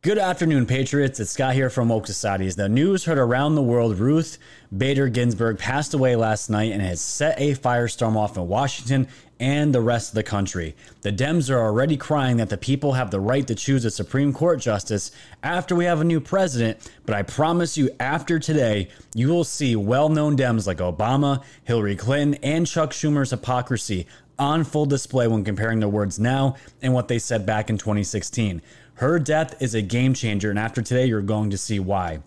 Good afternoon, Patriots. It's Scott here from Woke Societies. The news heard around the world Ruth Bader Ginsburg passed away last night and has set a firestorm off in Washington and the rest of the country. The Dems are already crying that the people have the right to choose a Supreme Court justice after we have a new president, but I promise you, after today, you will see well known Dems like Obama, Hillary Clinton, and Chuck Schumer's hypocrisy on full display when comparing their words now and what they said back in 2016. Her death is a game changer, and after today, you're going to see why.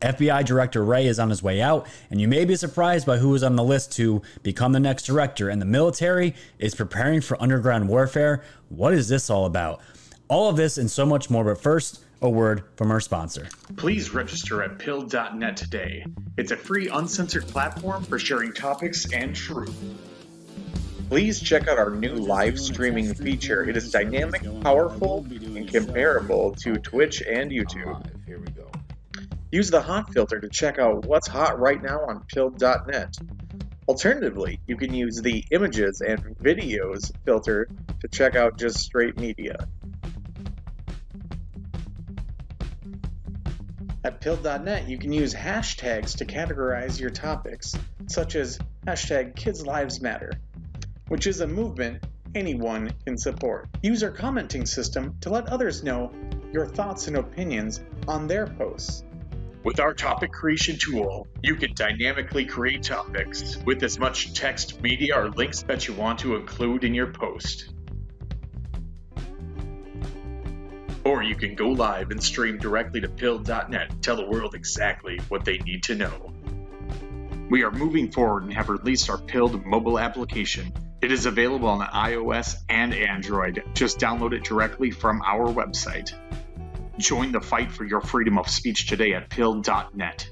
FBI Director Wray is on his way out, and you may be surprised by who is on the list to become the next director. And the military is preparing for underground warfare. What is this all about? All of this and so much more, but first, a word from our sponsor. Please register at Pilled.net today. It's a free, uncensored platform for sharing topics and truth. Please check out our new live streaming feature. It is dynamic, powerful, and comparable to Twitch and YouTube. Use the hot filter to check out what's hot right now on Pilled.net. Alternatively, you can use the images and videos filter to check out just straight media. At Pilled.net, you can use hashtags to categorize your topics, such as hashtag Kids Lives Matter, which is a movement anyone can support. Use our commenting system to let others know your thoughts and opinions on their posts. With our topic creation tool, you can dynamically create topics with as much text, media, or links that you want to include in your post. Or you can go live and stream directly to Pilled.net and tell the world exactly what they need to know. We are moving forward and have released our Pilled mobile application it is available on iOS and Android. Just download it directly from our website. Join the fight for your freedom of speech today at pill.net.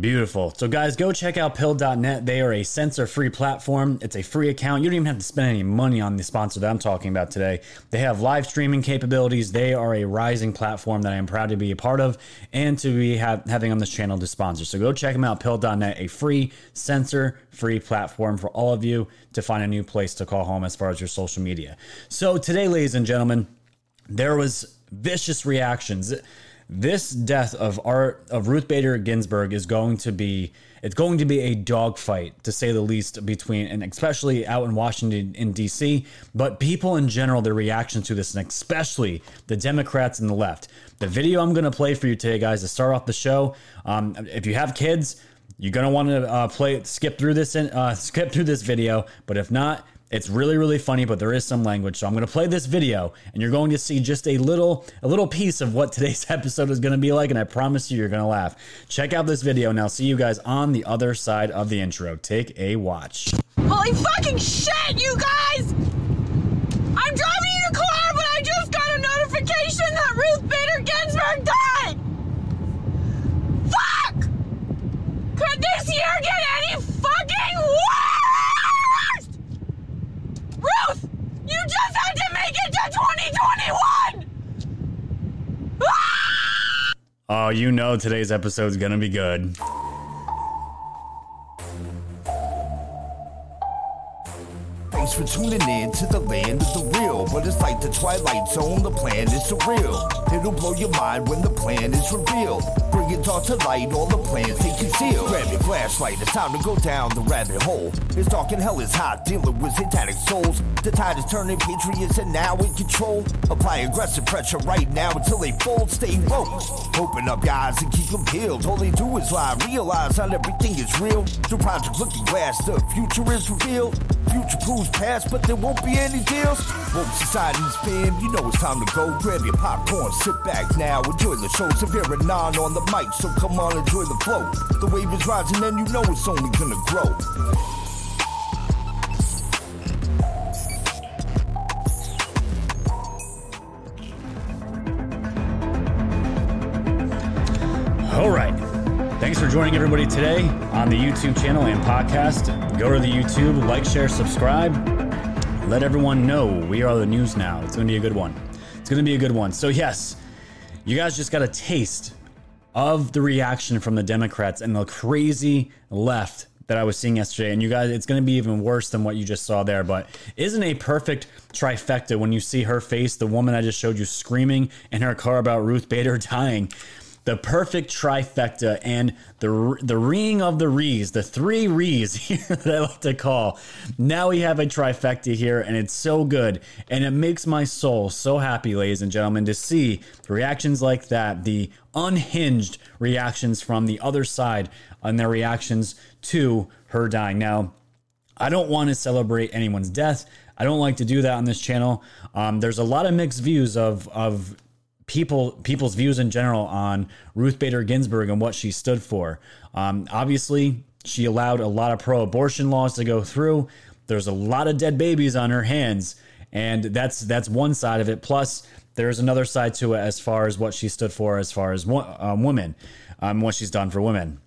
Beautiful. So, guys, go check out pill.net. They are a censor free platform. It's a free account. You don't even have to spend any money on the sponsor that I'm talking about today. They have live streaming capabilities. They are a rising platform that I am proud to be a part of and to be ha- having on this channel to sponsor. So, go check them out. Pill.net, a free censor free platform for all of you to find a new place to call home as far as your social media. So, today, ladies and gentlemen, there was vicious reactions this death of art of Ruth Bader Ginsburg is going to be it's going to be a dogfight to say the least between and especially out in Washington in DC, but people in general their reactions to this and especially the Democrats and the left. The video I'm going to play for you today, guys, to start off the show. Um, if you have kids, you're gonna want to uh, play skip through this in, uh, skip through this video, but if not, it's really really funny, but there is some language. So I'm going to play this video and you're going to see just a little a little piece of what today's episode is going to be like and I promise you you're going to laugh. Check out this video and I'll see you guys on the other side of the intro. Take a watch. Holy fucking shit, you guys! I'm driving in a car, but I just got a notification that Ruth Bader Ginsburg died! Fuck! Could this year get any fucking worse? Ruth! You just had to make it to 2021! Ah! Oh, you know today's episode's gonna be good. Thanks for tuning in to the land of the real. But it's like the Twilight Zone, the plan is surreal. It'll blow your mind when the plan is revealed. Bring it to light, all the plans they conceal. Grab your flashlight, it's time to go down the rabbit hole. It's dark and hell is hot, dealing with satanic souls. The tide is turning, patriots are now in control. Apply aggressive pressure right now until they fold. Stay woke. Open up eyes and keep them peeled. All they do is lie, realize not everything is real. The project looking glass, the future is revealed. Future proves past, but there won't be any deals. Woke society's fam, you know it's time to go. Grab your popcorn, sit back now, enjoy the show. Severe and on the mic, so come on, enjoy the flow. The wave is rising, and you know it's only gonna grow. All right. Thanks for joining everybody today on the YouTube channel and podcast. Go to the YouTube, like, share, subscribe. Let everyone know we are the news now. It's going to be a good one. It's going to be a good one. So, yes, you guys just got a taste of the reaction from the Democrats and the crazy left that I was seeing yesterday, and you guys, it's going to be even worse than what you just saw there. But isn't a perfect trifecta when you see her face, the woman I just showed you screaming in her car about Ruth Bader dying, the perfect trifecta and the the ring of the rees, the three rees that I like to call. Now we have a trifecta here, and it's so good, and it makes my soul so happy, ladies and gentlemen, to see reactions like that, the unhinged reactions from the other side and their reactions to her dying. Now, I don't want to celebrate anyone's death. I don't like to do that on this channel. Um, there's a lot of mixed views of of people people's views in general on Ruth Bader Ginsburg and what she stood for. Um, obviously, she allowed a lot of pro-abortion laws to go through. There's a lot of dead babies on her hands, and that's that's one side of it. Plus, there's another side to it as far as what she stood for, as far as um, women, um, what she's done for women.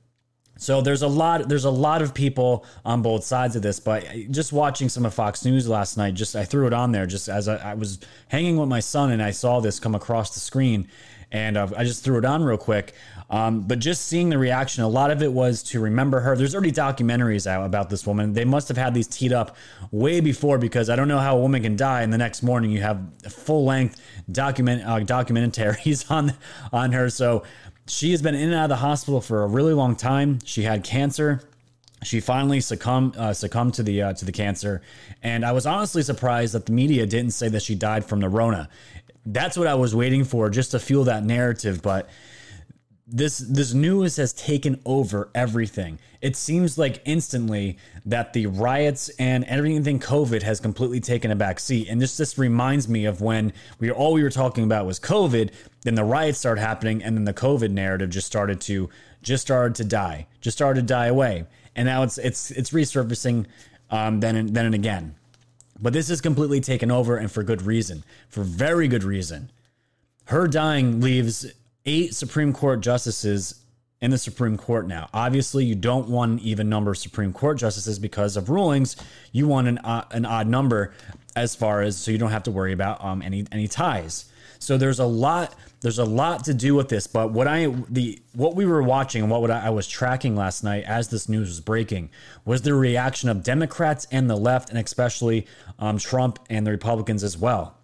So there's a lot there's a lot of people on both sides of this, but just watching some of Fox News last night, just I threw it on there just as I, I was hanging with my son and I saw this come across the screen, and uh, I just threw it on real quick. Um, but just seeing the reaction, a lot of it was to remember her. There's already documentaries out about this woman. They must have had these teed up way before because I don't know how a woman can die and the next morning you have full length document uh, documentaries on on her. So she has been in and out of the hospital for a really long time. She had cancer. She finally succumbed uh, succumbed to the uh, to the cancer, and I was honestly surprised that the media didn't say that she died from the Rona. That's what I was waiting for, just to fuel that narrative. But this this news has taken over everything. It seems like instantly that the riots and everything COVID has completely taken a back seat. And this just reminds me of when we all we were talking about was COVID, then the riots started happening, and then the COVID narrative just started to just started to die, just started to die away. And now it's it's it's resurfacing um, then and then and again. But this is completely taken over and for good reason, for very good reason. Her dying leaves eight Supreme Court justices in the Supreme Court now. Obviously, you don't want an even number of Supreme Court justices because of rulings. You want an, uh, an odd number as far as so you don't have to worry about um, any any ties. So there's a lot there's a lot to do with this. But what I the what we were watching and what I, I was tracking last night as this news was breaking was the reaction of Democrats and the left, and especially um, Trump and the Republicans as well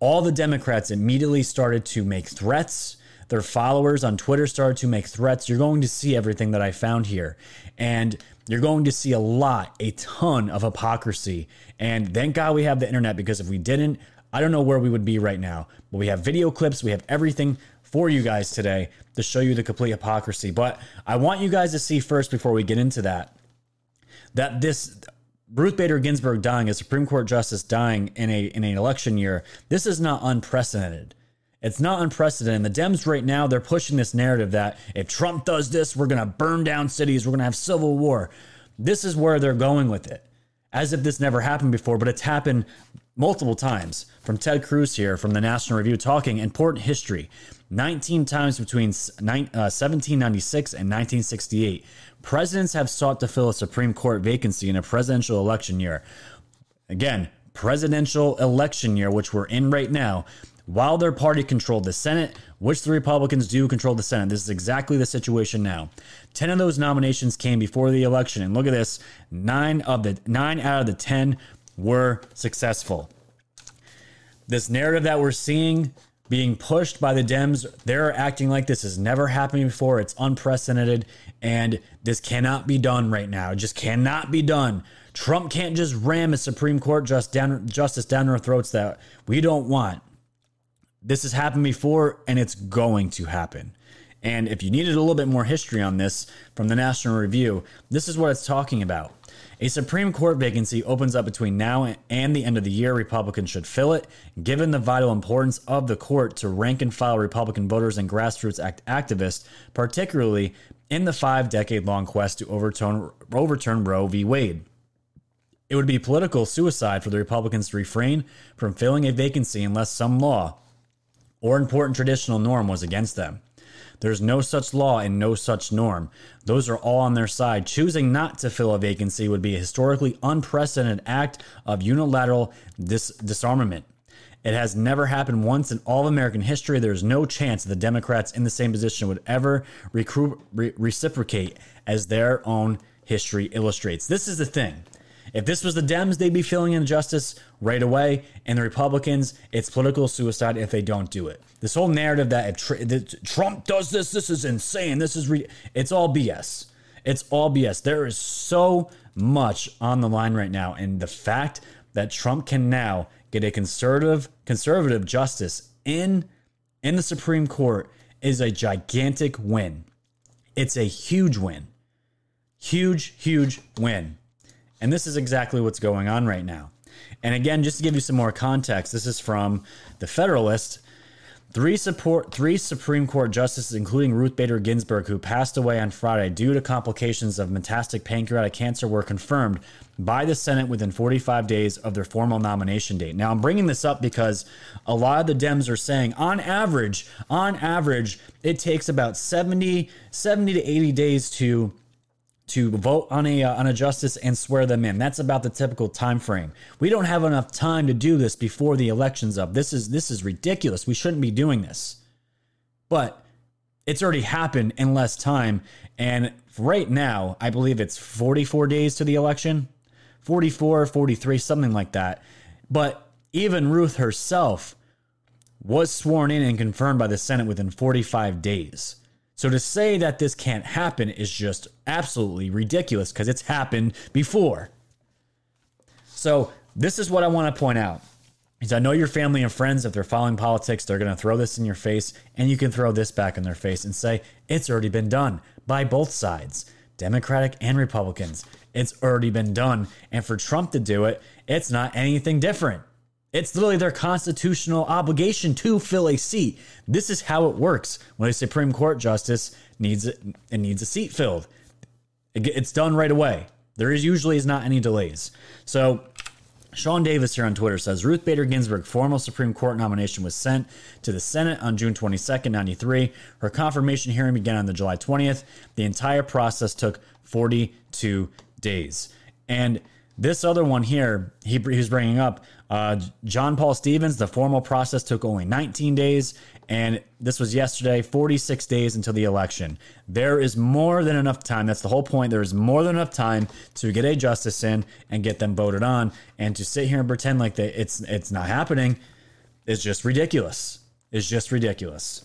all the Democrats immediately started to make threats. Their followers on Twitter started to make threats. You're going to see everything that I found here. And you're going to see a lot, a ton of hypocrisy. And thank God we have the internet because if we didn't, I don't know where we would be right now. But we have video clips, we have everything for you guys today to show you the complete hypocrisy. But I want you guys to see first before we get into that that this Ruth Bader Ginsburg dying, a Supreme Court justice dying in a in an election year, this is not unprecedented. It's not unprecedented. The Dems right now, they're pushing this narrative that if Trump does this, we're going to burn down cities, we're going to have civil war. This is where they're going with it. As if this never happened before, but it's happened multiple times. From Ted Cruz here from the National Review talking important history. 19 times between 1796 uh, and 1968. Presidents have sought to fill a Supreme Court vacancy in a presidential election year. Again, presidential election year, which we're in right now, while their party controlled the Senate, which the Republicans do control the Senate. This is exactly the situation now. 10 of those nominations came before the election and look at this, 9 of the 9 out of the 10 were successful. This narrative that we're seeing being pushed by the Dems. They're acting like this has never happened before. It's unprecedented, and this cannot be done right now. It just cannot be done. Trump can't just ram a Supreme Court just down, justice down our throats that we don't want. This has happened before, and it's going to happen. And if you needed a little bit more history on this from the National Review, this is what it's talking about. A Supreme Court vacancy opens up between now and the end of the year. Republicans should fill it, given the vital importance of the court to rank and file Republican voters and grassroots act activists, particularly in the five decade long quest to overturn, overturn Roe v. Wade. It would be political suicide for the Republicans to refrain from filling a vacancy unless some law or important traditional norm was against them. There's no such law and no such norm. Those are all on their side. Choosing not to fill a vacancy would be a historically unprecedented act of unilateral dis- disarmament. It has never happened once in all of American history. There's no chance the Democrats in the same position would ever recru- re- reciprocate as their own history illustrates. This is the thing. If this was the Dems, they'd be feeling injustice right away. And the Republicans, it's political suicide if they don't do it. This whole narrative that tr- that Trump does this, this is insane. This is re- it's all BS. It's all BS. There is so much on the line right now, and the fact that Trump can now get a conservative conservative justice in in the Supreme Court is a gigantic win. It's a huge win. Huge, huge win. And this is exactly what's going on right now. And again, just to give you some more context, this is from the Federalist. Three support three Supreme Court justices, including Ruth Bader Ginsburg, who passed away on Friday due to complications of metastatic pancreatic cancer, were confirmed by the Senate within 45 days of their formal nomination date. Now, I'm bringing this up because a lot of the Dems are saying, on average, on average, it takes about 70, 70 to 80 days to to vote on a uh, on a justice and swear them in. That's about the typical time frame. We don't have enough time to do this before the election's up. This is this is ridiculous. We shouldn't be doing this. But it's already happened in less time and right now, I believe it's 44 days to the election. 44, 43, something like that. But even Ruth herself was sworn in and confirmed by the Senate within 45 days. So to say that this can't happen is just absolutely ridiculous because it's happened before. So this is what I want to point out. Is I know your family and friends, if they're following politics, they're going to throw this in your face, and you can throw this back in their face and say, it's already been done by both sides, Democratic and Republicans. It's already been done. And for Trump to do it, it's not anything different. It's literally their constitutional obligation to fill a seat. This is how it works when a Supreme Court justice needs it, needs a seat filled. It, it's done right away. There is usually is not any delays. So Sean Davis here on Twitter says Ruth Bader Ginsburg formal Supreme Court nomination was sent to the Senate on June 22nd, 93. Her confirmation hearing began on the July 20th. The entire process took 42 days. And this other one here, he, he was bringing up uh, John Paul Stevens. The formal process took only 19 days, and this was yesterday, 46 days until the election. There is more than enough time. That's the whole point. There is more than enough time to get a justice in and get them voted on, and to sit here and pretend like they, it's it's not happening is just ridiculous. It's just ridiculous.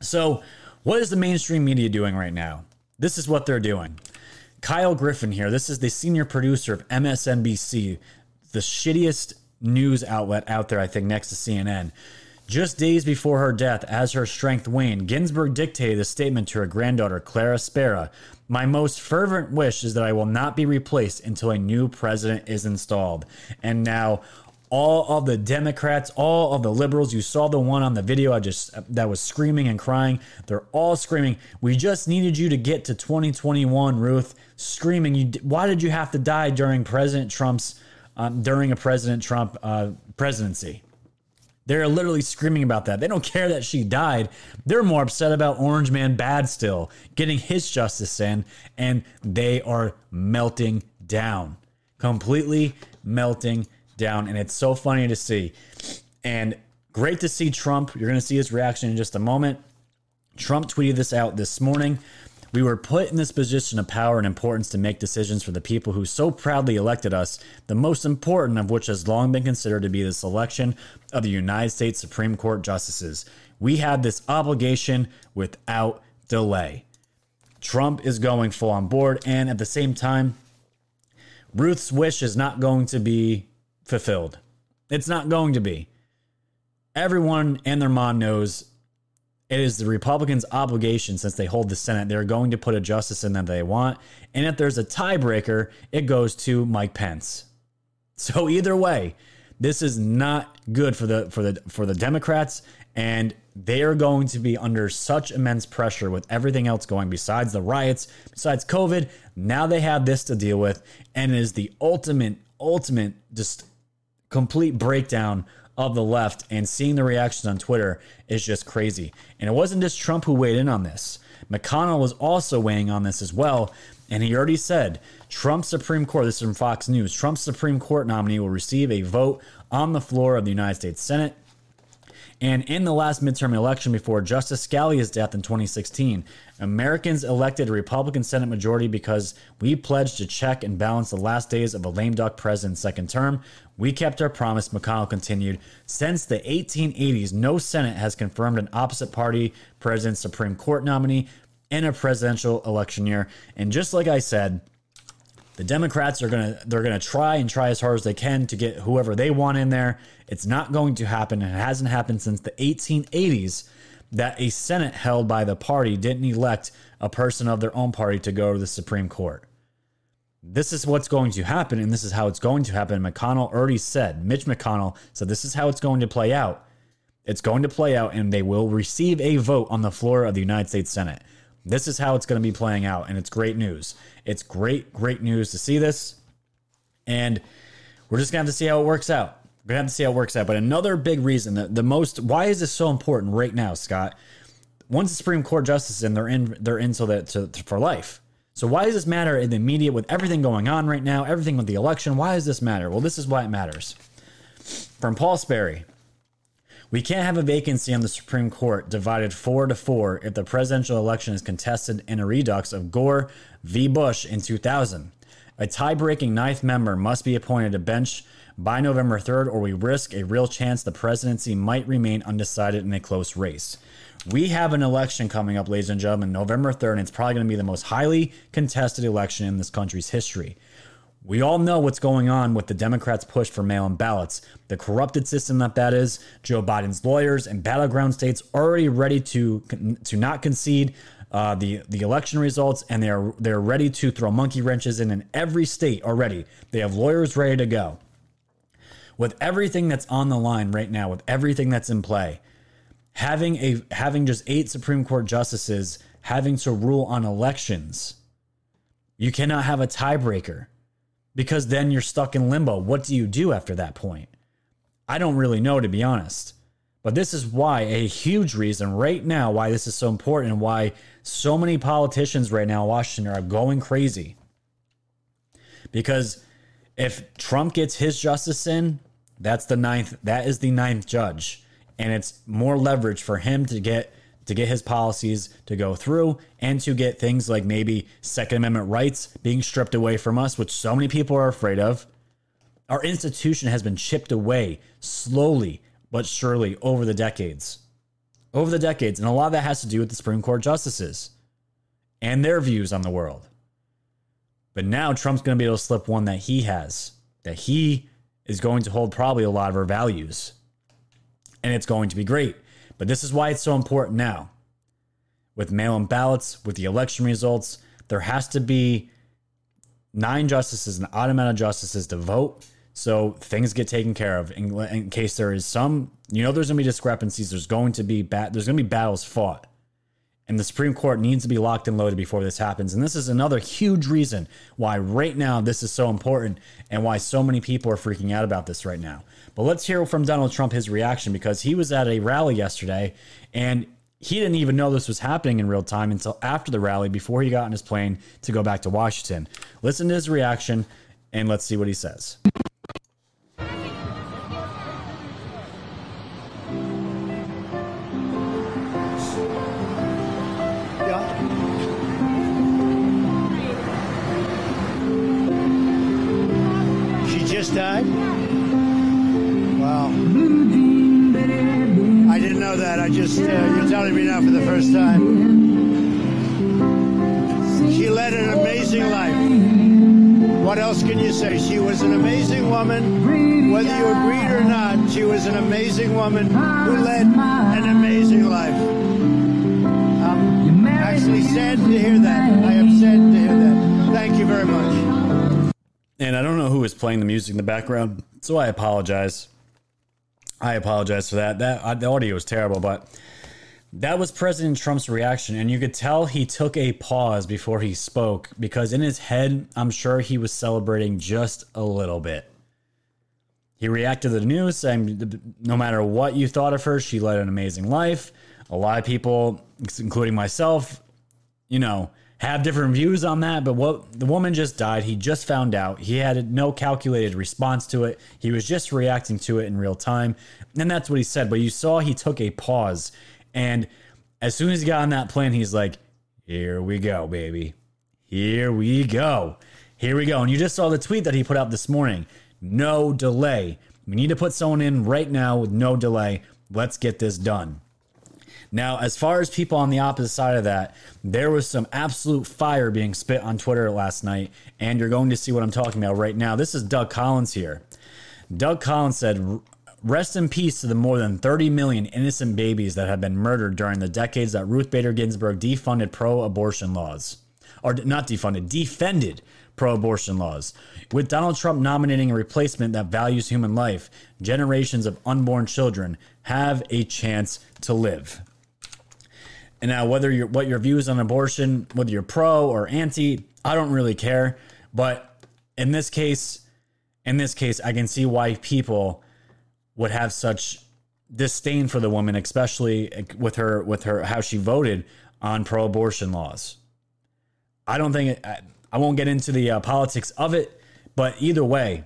So, what is the mainstream media doing right now? This is what they're doing. Kyle Griffin here. This is the senior producer of MSNBC, the shittiest news outlet out there, I think, next to CNN. Just days before her death, as her strength waned, Ginsburg dictated a statement to her granddaughter, Clara Spera. My most fervent wish is that I will not be replaced until a new president is installed. And now, all of the Democrats, all of the liberals, you saw the one on the video I just that was screaming and crying. They're all screaming, "We just needed you to get to 2021, Ruth." Screaming, "You why did you have to die during President Trump's um, during a President Trump uh, presidency?" They're literally screaming about that. They don't care that she died. They're more upset about Orange Man Bad still getting his justice in, and they are melting down, completely melting down. And it's so funny to see. And great to see Trump. You're going to see his reaction in just a moment. Trump tweeted this out this morning. We were put in this position of power and importance to make decisions for the people who so proudly elected us, the most important of which has long been considered to be the selection of the United States Supreme Court justices. We had this obligation without delay. Trump is going full on board, and at the same time, Ruth's wish is not going to be fulfilled. It's not going to be. Everyone and their mom knows it is the Republicans' obligation, since they hold the Senate, they're going to put a justice in that they want. And if there's a tiebreaker, it goes to Mike Pence. So either way, this is not good for the for the for the Democrats, and they are going to be under such immense pressure with everything else going besides the riots, besides COVID. Now they have this to deal with, and it is the ultimate, ultimate, just complete breakdown of the left and seeing the reactions on Twitter is just crazy. And it wasn't just Trump who weighed in on this. McConnell was also weighing on this as well. And he already said Trump's Supreme Court, this is from Fox News, Trump's Supreme Court nominee will receive a vote on the floor of the United States Senate. And in the last midterm election before Justice Scalia's death in 2016, Americans elected a Republican Senate majority because we pledged to check and balance the last days of a lame duck president's second term. We kept our promise, McConnell continued. Since the 1880s, no Senate has confirmed an opposite party president's Supreme Court nominee in a presidential election year. And just like I said, the Democrats are gonna they're gonna try and try as hard as they can to get whoever they want in there. It's not going to happen. and It hasn't happened since the 1880s that a Senate held by the party didn't elect a person of their own party to go to the Supreme Court. This is what's going to happen, and this is how it's going to happen. McConnell already said, Mitch McConnell said, this is how it's going to play out. It's going to play out, and they will receive a vote on the floor of the United States Senate. This is how it's going to be playing out, and it's great news. It's great, great news to see this. And we're just going to have to see how it works out. We're going to have to see how it works out. But another big reason, the, the most, why is this so important right now, Scott? Once the Supreme Court justices in, they're in, they're in so that to, for life. So why does this matter in the media with everything going on right now, everything with the election? Why does this matter? Well, this is why it matters. From Paul Sperry. We can't have a vacancy on the Supreme Court divided four to four if the presidential election is contested in a redux of Gore v. Bush in 2000. A tie breaking ninth member must be appointed to bench by November 3rd, or we risk a real chance the presidency might remain undecided in a close race. We have an election coming up, ladies and gentlemen, November 3rd, and it's probably going to be the most highly contested election in this country's history. We all know what's going on with the Democrats' push for mail in ballots. The corrupted system that that is, Joe Biden's lawyers and battleground states already ready to to not concede uh, the the election results, and they're they're ready to throw monkey wrenches in in every state already. They have lawyers ready to go. With everything that's on the line right now, with everything that's in play, having a having just eight Supreme Court justices having to rule on elections, you cannot have a tiebreaker because then you're stuck in limbo. What do you do after that point? I don't really know, to be honest. But this is why a huge reason right now why this is so important and why so many politicians right now in Washington are going crazy. Because if Trump gets his justice in, that's the ninth that is the ninth judge. And it's more leverage for him to get to get his policies to go through and to get things like maybe Second Amendment rights being stripped away from us, which so many people are afraid of. Our institution has been chipped away slowly but surely over the decades. Over the decades. And a lot of that has to do with the Supreme Court justices and their views on the world. But now Trump's going to be able to slip one that he has, that he is going to hold probably a lot of our values. And it's going to be great. But this is why it's so important now. With mail in ballots, with the election results, there has to be nine justices and automatic justices to vote. So things get taken care of in, in case there is some, you know, there's going to be discrepancies. There's going to be bat, there's going to be battles fought. And the Supreme Court needs to be locked and loaded before this happens. And this is another huge reason why right now this is so important and why so many people are freaking out about this right now. But let's hear from Donald Trump his reaction because he was at a rally yesterday and he didn't even know this was happening in real time until after the rally before he got on his plane to go back to Washington. Listen to his reaction and let's see what he says. Died? That. I just, uh, you're telling me now for the first time. She led an amazing life. What else can you say? She was an amazing woman. Whether you agreed or not, she was an amazing woman who led an amazing life. I'm actually sad to hear that. I am sad to hear that. Thank you very much. And I don't know who is playing the music in the background, so I apologize. I apologize for that. That uh, the audio was terrible, but that was President Trump's reaction, and you could tell he took a pause before he spoke because in his head, I'm sure he was celebrating just a little bit. He reacted to the news saying, no matter what you thought of her, she led an amazing life. A lot of people, including myself, you know, have different views on that, but what the woman just died. He just found out. He had no calculated response to it. He was just reacting to it in real time. And that's what he said. But you saw he took a pause. And as soon as he got on that plane, he's like, Here we go, baby. Here we go. Here we go. And you just saw the tweet that he put out this morning. No delay. We need to put someone in right now with no delay. Let's get this done. Now, as far as people on the opposite side of that, there was some absolute fire being spit on Twitter last night, and you're going to see what I'm talking about right now. This is Doug Collins here. Doug Collins said, Rest in peace to the more than 30 million innocent babies that have been murdered during the decades that Ruth Bader Ginsburg defunded pro abortion laws. Or not defunded, defended pro abortion laws. With Donald Trump nominating a replacement that values human life, generations of unborn children have a chance to live. And now, whether you're what your views on abortion, whether you're pro or anti, I don't really care. But in this case, in this case, I can see why people would have such disdain for the woman, especially with her with her how she voted on pro-abortion laws. I don't think I, I won't get into the uh, politics of it, but either way,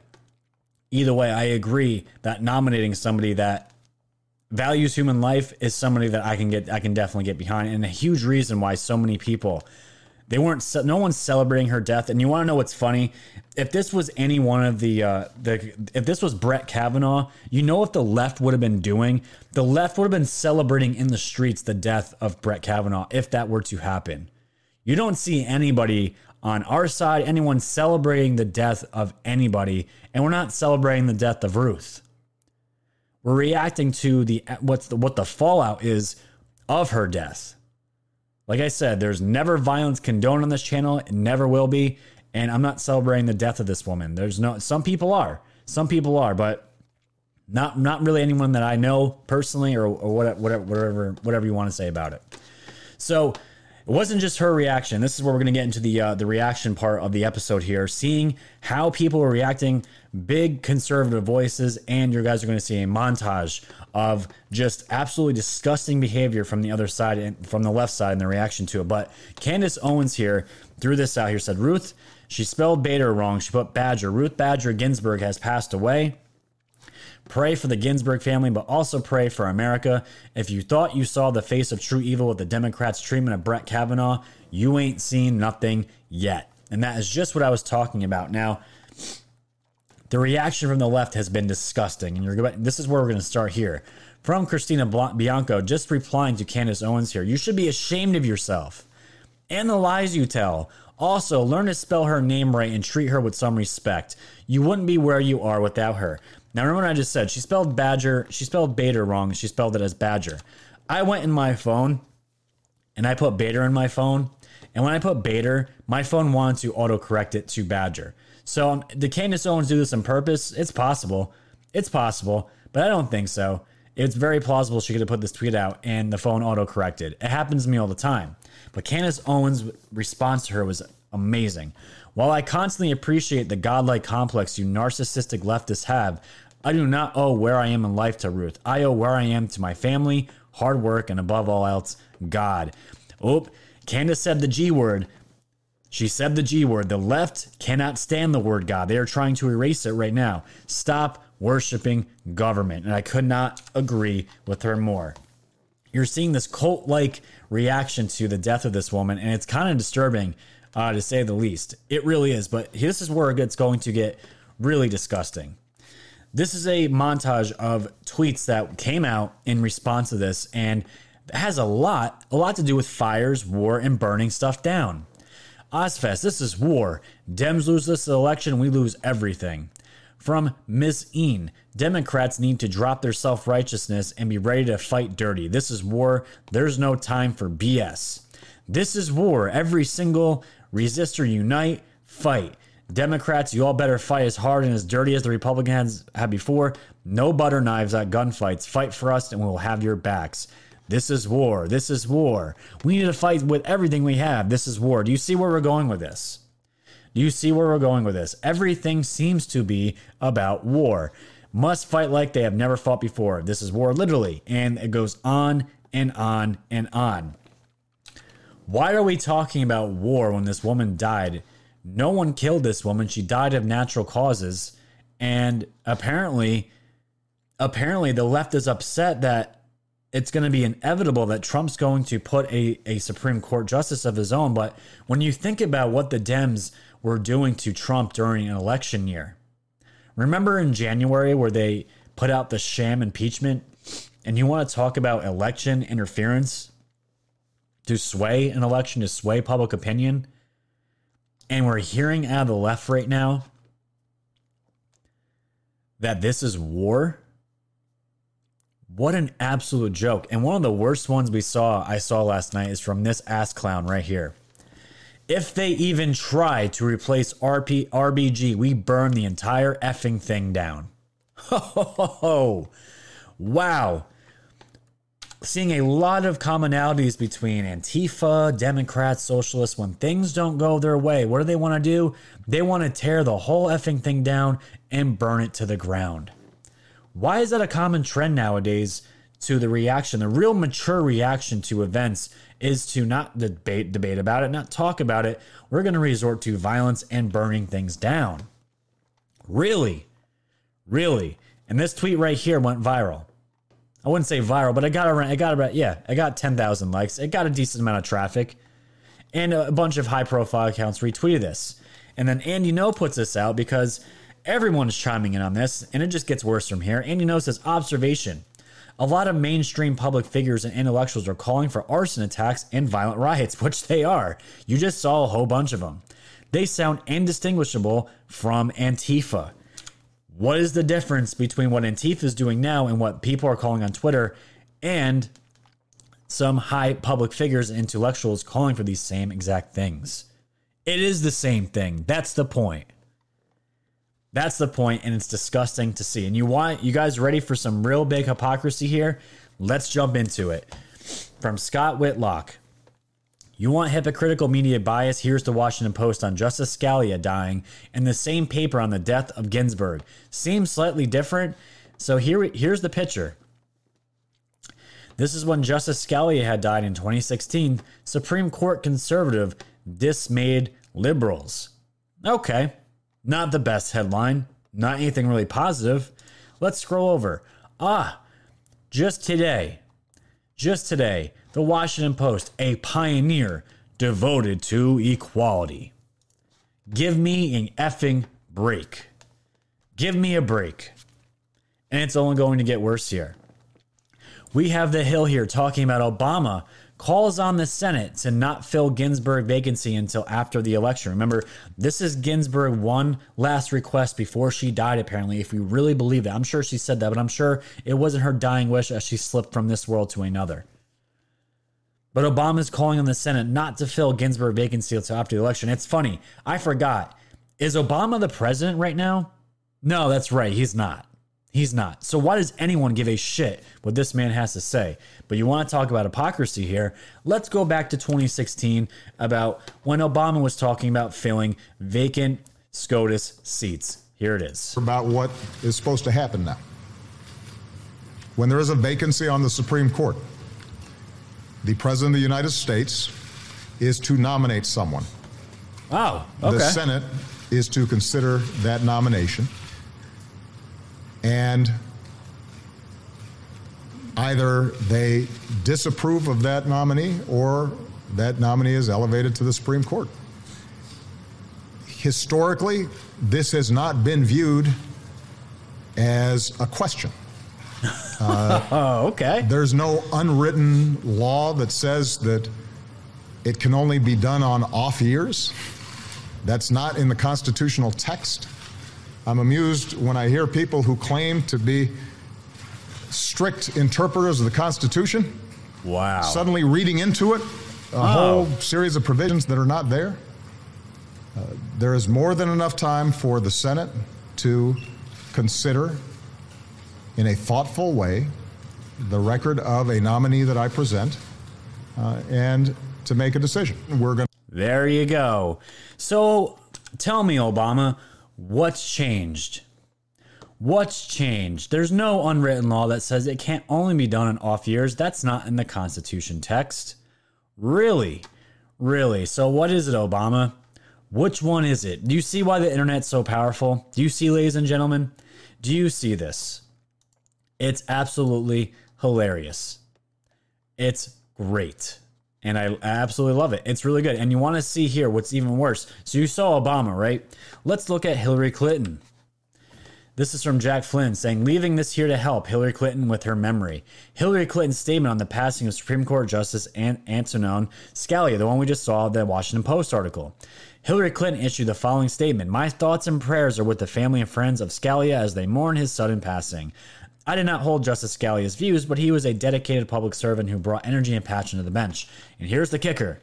either way, I agree that nominating somebody that values human life is somebody that I can get I can definitely get behind. And a huge reason why so many people they weren't no one's celebrating her death. And you want to know what's funny? If this was any one of the uh the if this was Brett Kavanaugh you know what the left would have been doing? The left would have been celebrating in the streets the death of Brett Kavanaugh if that were to happen. You don't see anybody on our side anyone celebrating the death of anybody. And we're not celebrating the death of Ruth we're reacting to the what's the what the fallout is of her death. Like I said, there's never violence condoned on this channel, it never will be, and I'm not celebrating the death of this woman. There's no some people are. Some people are, but not not really anyone that I know personally or, or whatever whatever whatever you want to say about it. So it wasn't just her reaction. This is where we're going to get into the uh, the reaction part of the episode here, seeing how people are reacting, big conservative voices, and you guys are going to see a montage of just absolutely disgusting behavior from the other side and from the left side and the reaction to it. But Candace Owens here threw this out here said Ruth, she spelled Bader wrong. She put Badger. Ruth Badger Ginsburg has passed away. Pray for the Ginsburg family, but also pray for America. If you thought you saw the face of true evil with the Democrats' treatment of Brett Kavanaugh, you ain't seen nothing yet. And that is just what I was talking about. Now, the reaction from the left has been disgusting, and you're. This is where we're going to start here. From Christina Bianco, just replying to Candace Owens here. You should be ashamed of yourself and the lies you tell. Also, learn to spell her name right and treat her with some respect. You wouldn't be where you are without her. Now remember what I just said. She spelled Badger. She spelled Bader wrong. She spelled it as Badger. I went in my phone and I put Bader in my phone. And when I put Bader, my phone wanted to autocorrect it to Badger. So um, did Candace Owens do this on purpose? It's possible. It's possible, but I don't think so. It's very plausible she could have put this tweet out and the phone autocorrected. It happens to me all the time. But Candace Owens' response to her was amazing. While I constantly appreciate the godlike complex you narcissistic leftists have, I do not owe where I am in life to Ruth. I owe where I am to my family, hard work, and above all else, God. Oh, Candace said the G word. She said the G word. The left cannot stand the word God. They are trying to erase it right now. Stop worshiping government. And I could not agree with her more. You're seeing this cult like reaction to the death of this woman, and it's kind of disturbing uh, to say the least. It really is, but this is where it's going to get really disgusting. This is a montage of tweets that came out in response to this, and has a lot, a lot to do with fires, war, and burning stuff down. Ozfest, this is war. Dems lose this election, we lose everything. From Ms. Ean, Democrats need to drop their self righteousness and be ready to fight dirty. This is war. There's no time for BS. This is war. Every single resistor unite, fight. Democrats, you all better fight as hard and as dirty as the Republicans had before. No butter knives at gunfights. Fight for us and we will have your backs. This is war. This is war. We need to fight with everything we have. This is war. Do you see where we're going with this? Do you see where we're going with this? Everything seems to be about war. Must fight like they have never fought before. This is war, literally. And it goes on and on and on. Why are we talking about war when this woman died? No one killed this woman. She died of natural causes. And apparently, apparently the left is upset that it's going to be inevitable that Trump's going to put a, a Supreme Court justice of his own. But when you think about what the Dems were doing to Trump during an election year, remember in January where they put out the sham impeachment? And you want to talk about election interference to sway an election, to sway public opinion? And we're hearing out of the left right now that this is war. What an absolute joke. And one of the worst ones we saw, I saw last night, is from this ass clown right here. If they even try to replace RP, RBG, we burn the entire effing thing down. Ho, ho, ho, ho. Wow. Seeing a lot of commonalities between Antifa, Democrats, socialists. When things don't go their way, what do they want to do? They want to tear the whole effing thing down and burn it to the ground. Why is that a common trend nowadays to the reaction? The real mature reaction to events is to not debate debate about it, not talk about it. We're going to resort to violence and burning things down. Really? Really? And this tweet right here went viral. I wouldn't say viral, but I got around I got about yeah, I got 10,000 likes. It got a decent amount of traffic. And a bunch of high profile accounts retweeted this. And then Andy Ngo puts this out because Everyone is chiming in on this, and it just gets worse from here. Andy knows says observation. A lot of mainstream public figures and intellectuals are calling for arson attacks and violent riots, which they are. You just saw a whole bunch of them. They sound indistinguishable from Antifa. What is the difference between what Antifa is doing now and what people are calling on Twitter and some high public figures and intellectuals calling for these same exact things? It is the same thing. That's the point. That's the point, and it's disgusting to see. And you want you guys ready for some real big hypocrisy here? Let's jump into it. From Scott Whitlock. You want hypocritical media bias? Here's the Washington Post on Justice Scalia dying, and the same paper on the death of Ginsburg. Seems slightly different. So here, here's the picture. This is when Justice Scalia had died in 2016. Supreme Court conservative dismayed liberals. Okay, not the best headline, not anything really positive. Let's scroll over. Ah, just today, just today, the Washington Post, a pioneer devoted to equality. Give me an effing break. Give me a break. And it's only going to get worse here. We have the Hill here talking about Obama calls on the Senate to not fill Ginsburg vacancy until after the election. Remember, this is Ginsburg one last request before she died, apparently, if we really believe that. I'm sure she said that, but I'm sure it wasn't her dying wish as she slipped from this world to another. But Obama's calling on the Senate not to fill Ginsburg vacancy until after the election. It's funny. I forgot. Is Obama the president right now? No, that's right. He's not. He's not. So why does anyone give a shit what this man has to say? But you want to talk about hypocrisy here? Let's go back to 2016 about when Obama was talking about filling vacant SCOTUS seats. Here it is. About what is supposed to happen now. When there is a vacancy on the Supreme Court, the President of the United States is to nominate someone. Wow. Okay. The Senate is to consider that nomination and either they disapprove of that nominee or that nominee is elevated to the Supreme Court. Historically, this has not been viewed as a question. Uh, oh, okay. There's no unwritten law that says that it can only be done on off years. That's not in the constitutional text. I'm amused when I hear people who claim to be strict interpreters of the Constitution. Wow. Suddenly reading into it a oh. whole series of provisions that are not there. Uh, there is more than enough time for the Senate to consider in a thoughtful way the record of a nominee that I present uh, and to make a decision. We're going There you go. So tell me, Obama, What's changed? What's changed? There's no unwritten law that says it can't only be done in off years. That's not in the Constitution text. Really? Really? So, what is it, Obama? Which one is it? Do you see why the internet's so powerful? Do you see, ladies and gentlemen? Do you see this? It's absolutely hilarious. It's great. And I absolutely love it. It's really good. And you want to see here what's even worse. So you saw Obama, right? Let's look at Hillary Clinton. This is from Jack Flynn saying, leaving this here to help Hillary Clinton with her memory. Hillary Clinton's statement on the passing of Supreme Court Justice Antonin Scalia, the one we just saw, the Washington Post article. Hillary Clinton issued the following statement My thoughts and prayers are with the family and friends of Scalia as they mourn his sudden passing. I did not hold Justice Scalia's views, but he was a dedicated public servant who brought energy and passion to the bench. And here's the kicker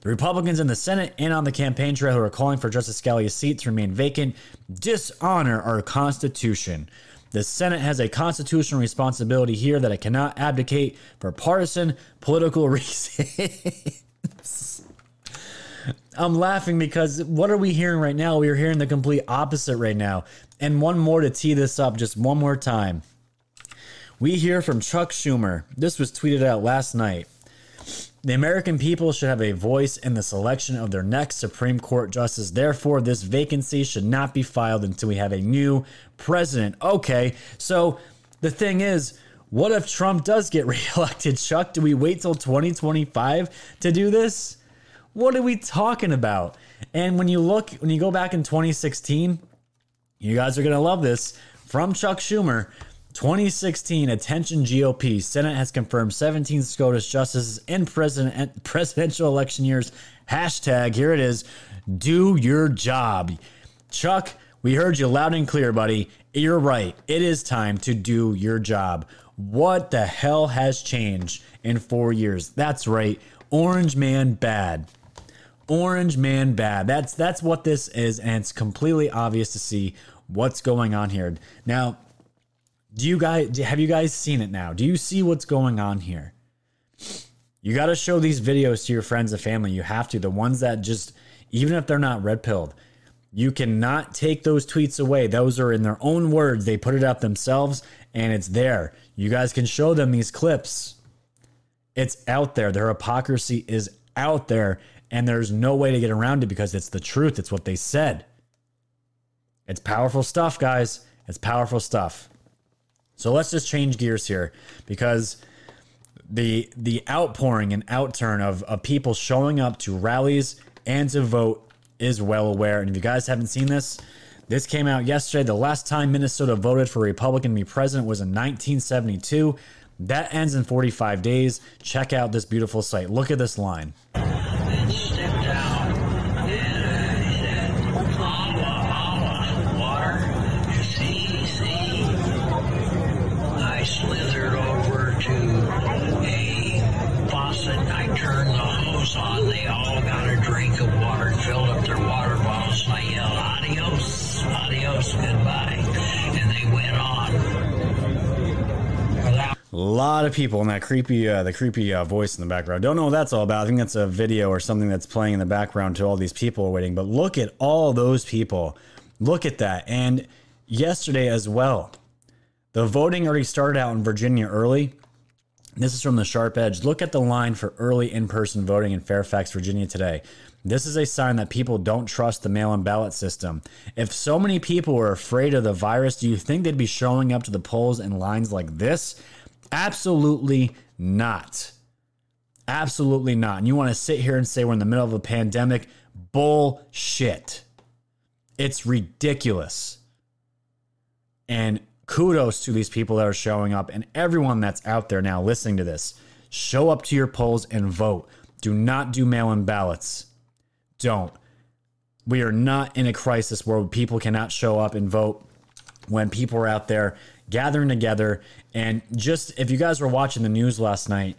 the Republicans in the Senate and on the campaign trail who are calling for Justice Scalia's seat to remain vacant dishonor our Constitution. The Senate has a constitutional responsibility here that it cannot abdicate for partisan political reasons. I'm laughing because what are we hearing right now? We are hearing the complete opposite right now. And one more to tee this up, just one more time. We hear from Chuck Schumer. This was tweeted out last night. The American people should have a voice in the selection of their next Supreme Court justice. Therefore, this vacancy should not be filed until we have a new president. Okay, so the thing is, what if Trump does get reelected, Chuck? Do we wait till 2025 to do this? What are we talking about? And when you look, when you go back in 2016, you guys are going to love this from Chuck Schumer. 2016 attention GOP Senate has confirmed 17 SCOTUS justices in president presidential election years. Hashtag here it is. Do your job, Chuck. We heard you loud and clear, buddy. You're right. It is time to do your job. What the hell has changed in four years? That's right. Orange man bad. Orange Man Bad. That's that's what this is, and it's completely obvious to see what's going on here. Now, do you guys have you guys seen it now? Do you see what's going on here? You got to show these videos to your friends and family. You have to. The ones that just, even if they're not red pilled, you cannot take those tweets away. Those are in their own words. They put it up themselves and it's there. You guys can show them these clips. It's out there. Their hypocrisy is out there and there's no way to get around it because it's the truth. It's what they said. It's powerful stuff, guys. It's powerful stuff. So let's just change gears here because the the outpouring and outturn of, of people showing up to rallies and to vote is well aware. And if you guys haven't seen this, this came out yesterday. The last time Minnesota voted for a Republican to be president was in 1972. That ends in 45 days. Check out this beautiful site. Look at this line. Lot of people and that creepy, uh, the creepy uh, voice in the background. Don't know what that's all about. I think that's a video or something that's playing in the background to all these people waiting. But look at all those people. Look at that. And yesterday as well, the voting already started out in Virginia early. This is from the Sharp Edge. Look at the line for early in person voting in Fairfax, Virginia today. This is a sign that people don't trust the mail in ballot system. If so many people were afraid of the virus, do you think they'd be showing up to the polls in lines like this? Absolutely not. Absolutely not. And you want to sit here and say we're in the middle of a pandemic? Bullshit. It's ridiculous. And kudos to these people that are showing up and everyone that's out there now listening to this. Show up to your polls and vote. Do not do mail in ballots. Don't. We are not in a crisis where people cannot show up and vote when people are out there gathering together. And just if you guys were watching the news last night,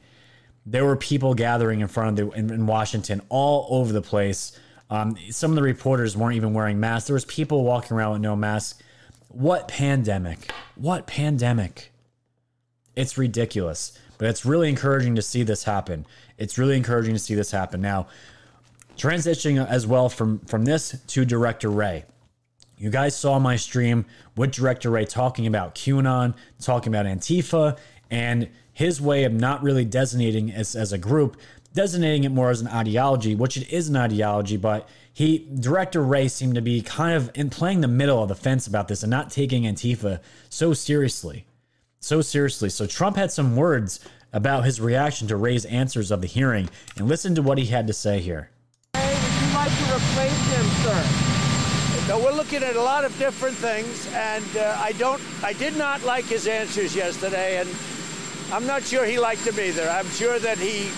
there were people gathering in front of the in, in Washington all over the place. Um, some of the reporters weren't even wearing masks. There was people walking around with no mask. What pandemic? What pandemic? It's ridiculous, but it's really encouraging to see this happen. It's really encouraging to see this happen. Now, transitioning as well from from this to Director Wray. You guys saw my stream with Director Wray talking about QAnon, talking about Antifa, and his way of not really designating as, as a group designating it more as an ideology, which it is an ideology, but he director Wray seemed to be kind of in playing the middle of the fence about this and not taking Antifa so seriously. So seriously. So Trump had some words about his reaction to Wray's answers of the hearing, and listen to what he had to say here. Hey, would you like to replace him, sir? No, we're looking at a lot of different things, and uh, I don't, I did not like his answers yesterday, and I'm not sure he liked them either. I'm sure that he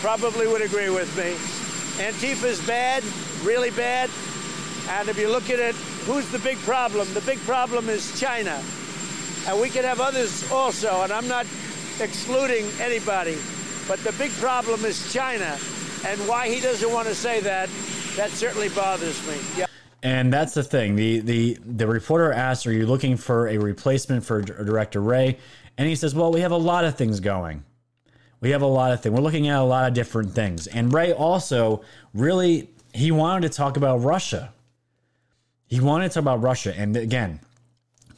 probably would agree with me. Antifa's bad, really bad, and if you look at it, who's the big problem? The big problem is China, and we can have others also, and I'm not excluding anybody. But the big problem is China. And why he doesn't want to say that, that certainly bothers me. Yeah. And that's the thing. The the the reporter asked, "Are you looking for a replacement for Director Wray?" And he says, "Well, we have a lot of things going. We have a lot of things. We're looking at a lot of different things." And Wray also really he wanted to talk about Russia. He wanted to talk about Russia, and again,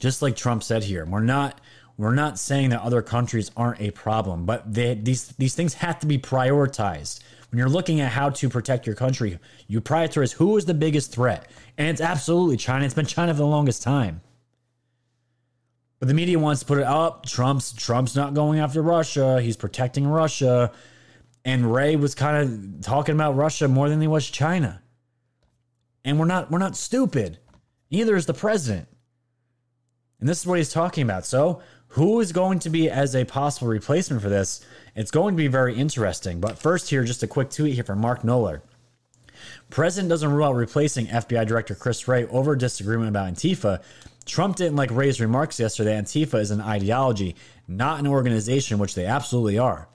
just like Trump said here, we're not we're not saying that other countries aren't a problem, but they, these these things have to be prioritized. When you're looking at how to protect your country, you prioritize who is the biggest threat, and it's absolutely China. It's been China for the longest time. But the media wants to put it up. Trump's Trump's not going after Russia. He's protecting Russia. And Wray was kind of talking about Russia more than he was China. And we're not we're not stupid. Neither is the president. And this is what he's talking about. So who is going to be as a possible replacement for this? It's going to be very interesting. But first, here, just a quick tweet here from Mark Knoller. President doesn't rule out replacing FBI Director Chris Wray over disagreement about Antifa. Trump didn't like Wray's remarks yesterday. Antifa is an ideology, not an organization, which they absolutely are.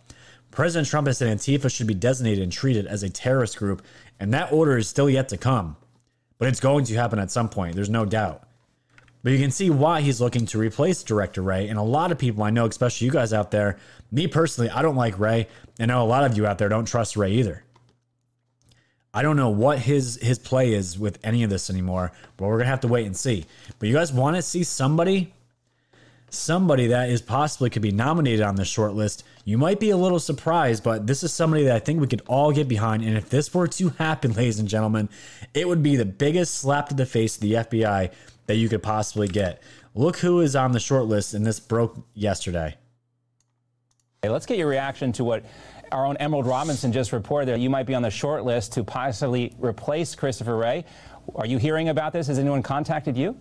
President Trump has said Antifa should be designated and treated as a terrorist group, and that order is still yet to come. But it's going to happen at some point, there's no doubt. But you can see why he's looking to replace Director Wray. And a lot of people I know, especially you guys out there, me personally, I don't like Wray. I know a lot of you out there don't trust Wray either. I don't know what his his play is with any of this anymore, but we're gonna have to wait and see. But you guys want to see somebody, somebody that is possibly could be nominated on the short list. You might be a little surprised, but this is somebody that I think we could all get behind. And if this were to happen, ladies and gentlemen, it would be the biggest slap to the face of the FBI that you could possibly get. Look who is on the short list, and this broke yesterday. Hey, let's get your reaction to what our own Emerald Robinson just reported that you might be on the short list to possibly replace Christopher Wray. Are you hearing about this? Has anyone contacted you?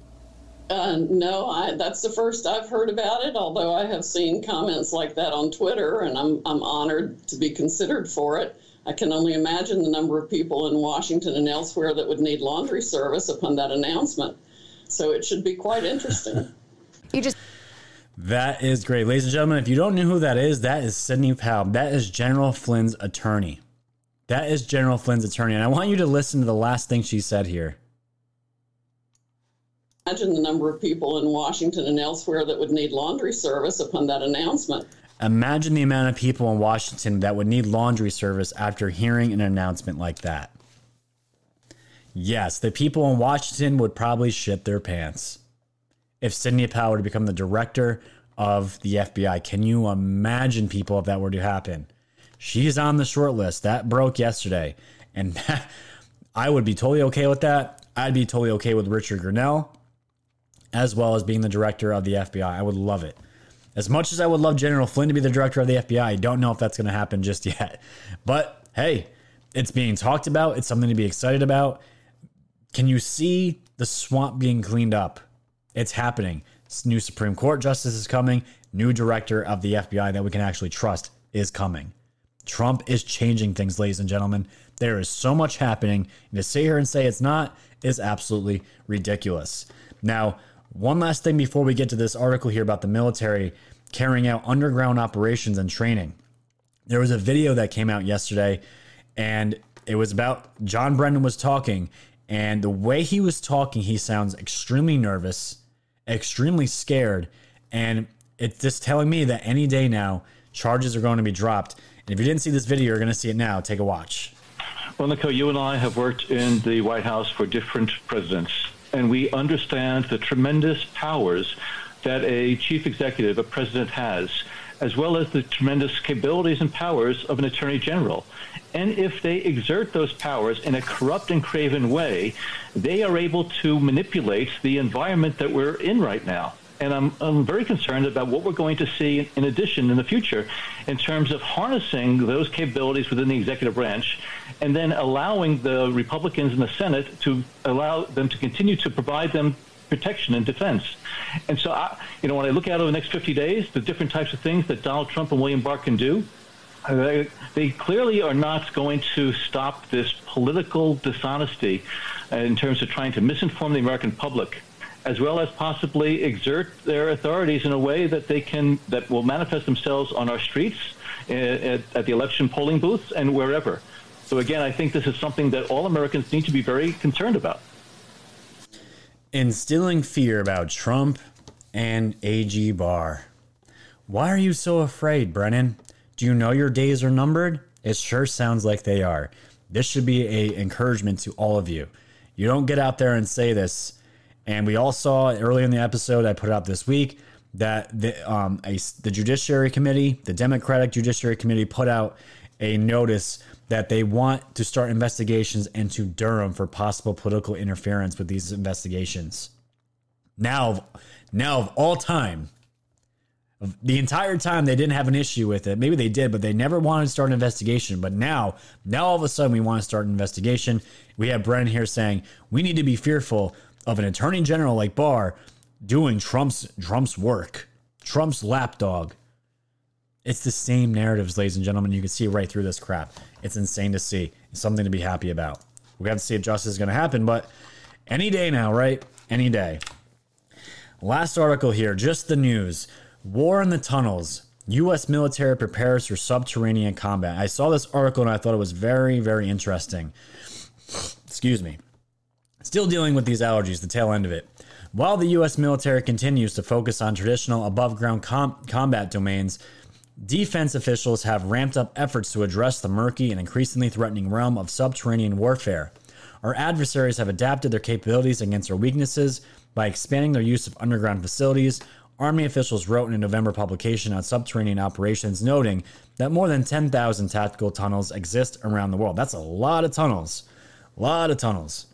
Uh, no, I, that's the first I've heard about it. Although I have seen comments like that on Twitter, and I'm I'm honored to be considered for it. I can only imagine the number of people in Washington and elsewhere that would need laundry service upon that announcement. So it should be quite interesting. you just. That is great. Ladies and gentlemen, if you don't know who that is, that is Sidney Powell. That is General Flynn's attorney. That is General Flynn's attorney. And I want you to listen to the last thing she said here. Imagine the number of people in Washington and elsewhere that would need laundry service upon that announcement. Imagine the amount of people in Washington that would need laundry service after hearing an announcement like that. Yes, the people in Washington would probably shit their pants if Sidney Powell were to become the director of the FBI. Can you imagine people if that were to happen? She's on the short list. That broke yesterday. And that, I would be totally okay with that. I'd be totally okay with Richard Grenell as well as being the director of the FBI. I would love it. As much as I would love General Flynn to be the director of the FBI, I don't know if that's going to happen just yet. But hey, it's being talked about. It's something to be excited about. Can you see the swamp being cleaned up? It's happening. New Supreme Court justice is coming. New director of the FBI that we can actually trust is coming. Trump is changing things, ladies and gentlemen. There is so much happening. And to sit here and say it's not is absolutely ridiculous. Now, one last thing before we get to this article here about the military carrying out underground operations and training. There was a video that came out yesterday, and it was about John Brennan was talking, and the way he was talking, he sounds extremely nervous, extremely scared. And it's just telling me that any day now, charges are going to be dropped. And if you didn't see this video, you're going to see it now. Take a watch. Well, Nico, you and I have worked in the White House for different presidents, and we understand the tremendous powers that a chief executive, a president has. As well as the tremendous capabilities and powers of an attorney general. And if they exert those powers in a corrupt and craven way, they are able to manipulate the environment that we're in right now. And I'm, I'm very concerned about what we're going to see in addition in the future in terms of harnessing those capabilities within the executive branch and then allowing the Republicans in the Senate to allow them to continue to provide them protection and defense. And so, I, you know, when I look out over the next 50 days, the different types of things that Donald Trump and William Barr can do, they, they clearly are not going to stop this political dishonesty in terms of trying to misinform the American public as well as possibly exert their authorities in a way that they can that will manifest themselves on our streets, at, at, the election polling booths, and wherever. So again, I think this is something that all Americans need to be very concerned about. Instilling fear about Trump and AG Barr. Why are you so afraid, Brennan? Do you know your days are numbered? It sure sounds like they are. This should be a encouragement to all of you. You don't get out there and say this and we all saw early in the episode I put out this week that the um, a, the Judiciary Committee, the Democratic Judiciary Committee, put out a notice that they want to start investigations into Durham for possible political interference with these investigations. Now, now of all time, the entire time they didn't have an issue with it. Maybe they did, but they never wanted to start an investigation. But now, now all of a sudden, we want to start an investigation. We have Brennan here saying we need to be fearful of an attorney general like Barr doing Trump's Trump's work, Trump's lapdog. It's the same narratives, ladies and gentlemen. You can see right through this crap. It's insane to see. It's something to be happy about. We have to see if justice is going to happen, but any day now, right? Any day. Last article here, just the news. War in the tunnels. U.S. military prepares for subterranean combat. I saw this article and I thought it was very, very interesting. Excuse me. Still dealing with these allergies, the tail end of it. While the U.S. military continues to focus on traditional above ground com- combat domains, defense officials have ramped up efforts to address the murky and increasingly threatening realm of subterranean warfare. Our adversaries have adapted their capabilities against our weaknesses by expanding their use of underground facilities. Army officials wrote in a November publication on subterranean operations, noting that more than 10,000 tactical tunnels exist around the world. That's a lot of tunnels. A lot of tunnels.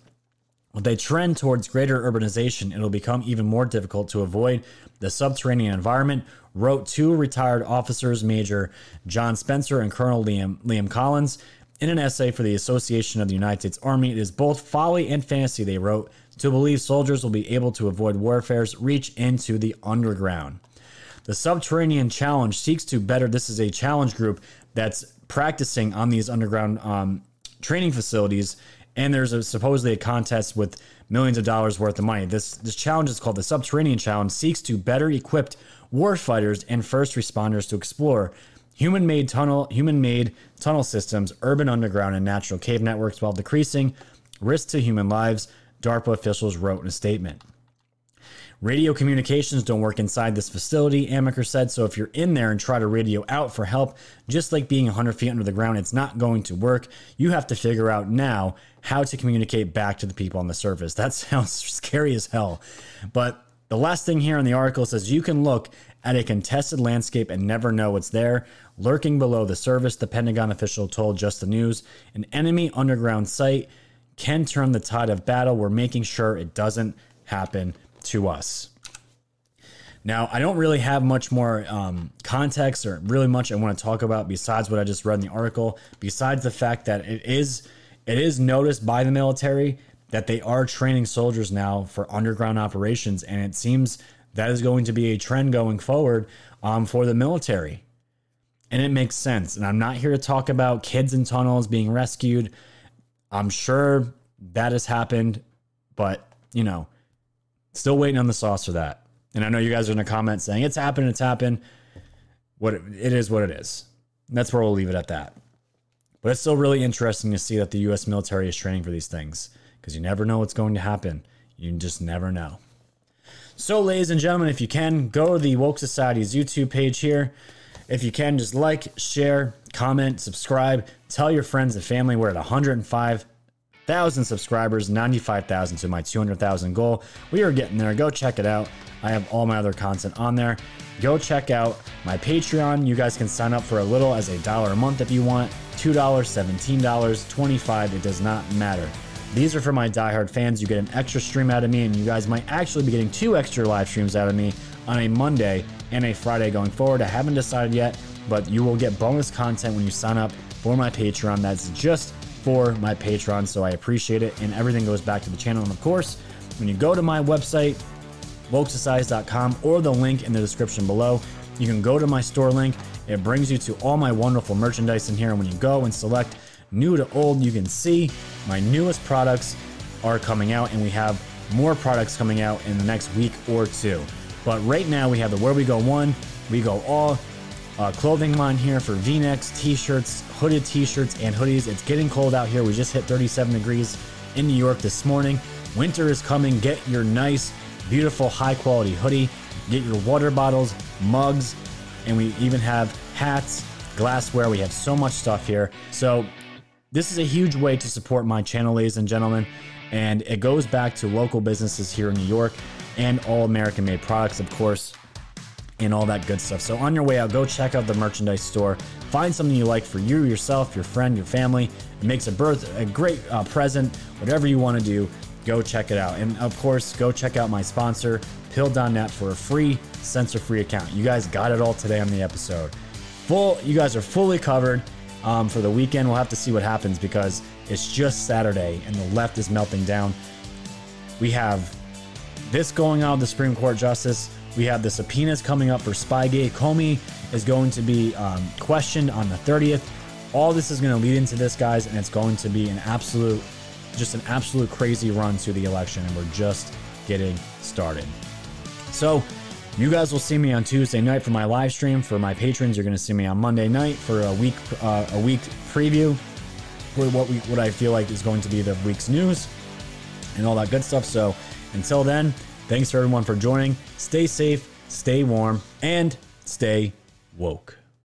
With a trend towards greater urbanization, it'll become even more difficult to avoid the subterranean environment, wrote two retired officers, Major John Spencer and Colonel Liam, Liam Collins, in an essay for the Association of the United States Army. It is both folly and fantasy, they wrote, to believe soldiers will be able to avoid warfare's reach into the underground. The Subterranean Challenge seeks to better. This is a challenge group that's practicing on these underground um, training facilities and there's a, supposedly a contest with millions of dollars worth of money. This this challenge is called the Subterranean Challenge. Seeks to better equip warfighters and first responders to explore human-made tunnel human-made tunnel systems, urban underground, and natural cave networks while decreasing risk to human lives. DARPA officials wrote in a statement. Radio communications don't work inside this facility, Amaker said. So if you're in there and try to radio out for help, just like being 100 feet under the ground, it's not going to work. You have to figure out now how to communicate back to the people on the surface. That sounds scary as hell. But the last thing here in the article says you can look at a contested landscape and never know what's there. Lurking below the surface, the Pentagon official told Just the News, an enemy underground site can turn the tide of battle. We're making sure it doesn't happen to us. Now, I don't really have much more um, context or really much I want to talk about besides what I just read in the article. Besides the fact that it is it is noticed by the military that they are training soldiers now for underground operations, and it seems that is going to be a trend going forward um, for the military. And it makes sense. And I'm not here to talk about kids in tunnels being rescued. I'm sure that has happened, but you know, Still waiting on the sauce for that. And I know you guys are in the comments saying it's happened, it's happened. What it, it is, what it is. And that's where we'll leave it at that. But it's still really interesting to see that the U.S. military is training for these things because you never know what's going to happen. You just never know. So, ladies and gentlemen, if you can, go to the Woke Society's YouTube page here. If you can, just like, share, comment, subscribe, tell your friends and family. We're at 105 1,000 subscribers, 95,000 to my 200,000 goal. We are getting there. Go check it out. I have all my other content on there. Go check out my Patreon. You guys can sign up for a little as a dollar a month if you want. $2, $17, $25, it does not matter. These are for my diehard fans. You get an extra stream out of me, and you guys might actually be getting two extra live streams out of me on a Monday and a Friday going forward. I haven't decided yet, but you will get bonus content when you sign up for my Patreon. That's just for my Patreon, so I appreciate it. And everything goes back to the channel. And of course, when you go to my website, wokesociety.com, or the link in the description below, you can go to my store link. It brings you to all my wonderful merchandise in here. And when you go and select new to old, you can see my newest products are coming out, and we have more products coming out in the next week or two. But right now, we have the Where We Go One, We Go All uh, clothing line here for v necks, t shirts, hooded t shirts, and hoodies. It's getting cold out here. We just hit 37 degrees in New York this morning. Winter is coming. Get your nice, beautiful, high quality hoodie. Get your water bottles, mugs, and we even have hats, glassware. We have so much stuff here. So, this is a huge way to support my channel, ladies and gentlemen. And it goes back to local businesses here in New York and all American made products, of course, and all that good stuff. So, on your way out, go check out the merchandise store. Find something you like for you, yourself, your friend, your family. It makes a birth a great uh, present. Whatever you want to do, go check it out. And of course, go check out my sponsor, Pill.net, for a free censor-free account. You guys got it all today on the episode. Full, you guys are fully covered um, for the weekend. We'll have to see what happens because it's just Saturday and the left is melting down. We have this going on the Supreme Court Justice. We have the subpoenas coming up for Spygate. Comey is going to be um, questioned on the 30th. All this is going to lead into this, guys, and it's going to be an absolute, just an absolute crazy run to the election, and we're just getting started. So, you guys will see me on Tuesday night for my live stream. For my patrons, you're going to see me on Monday night for a week, uh, a week preview for what we, what I feel like is going to be the week's news and all that good stuff. So, until then, thanks for everyone for joining. Stay safe, stay warm, and stay woke.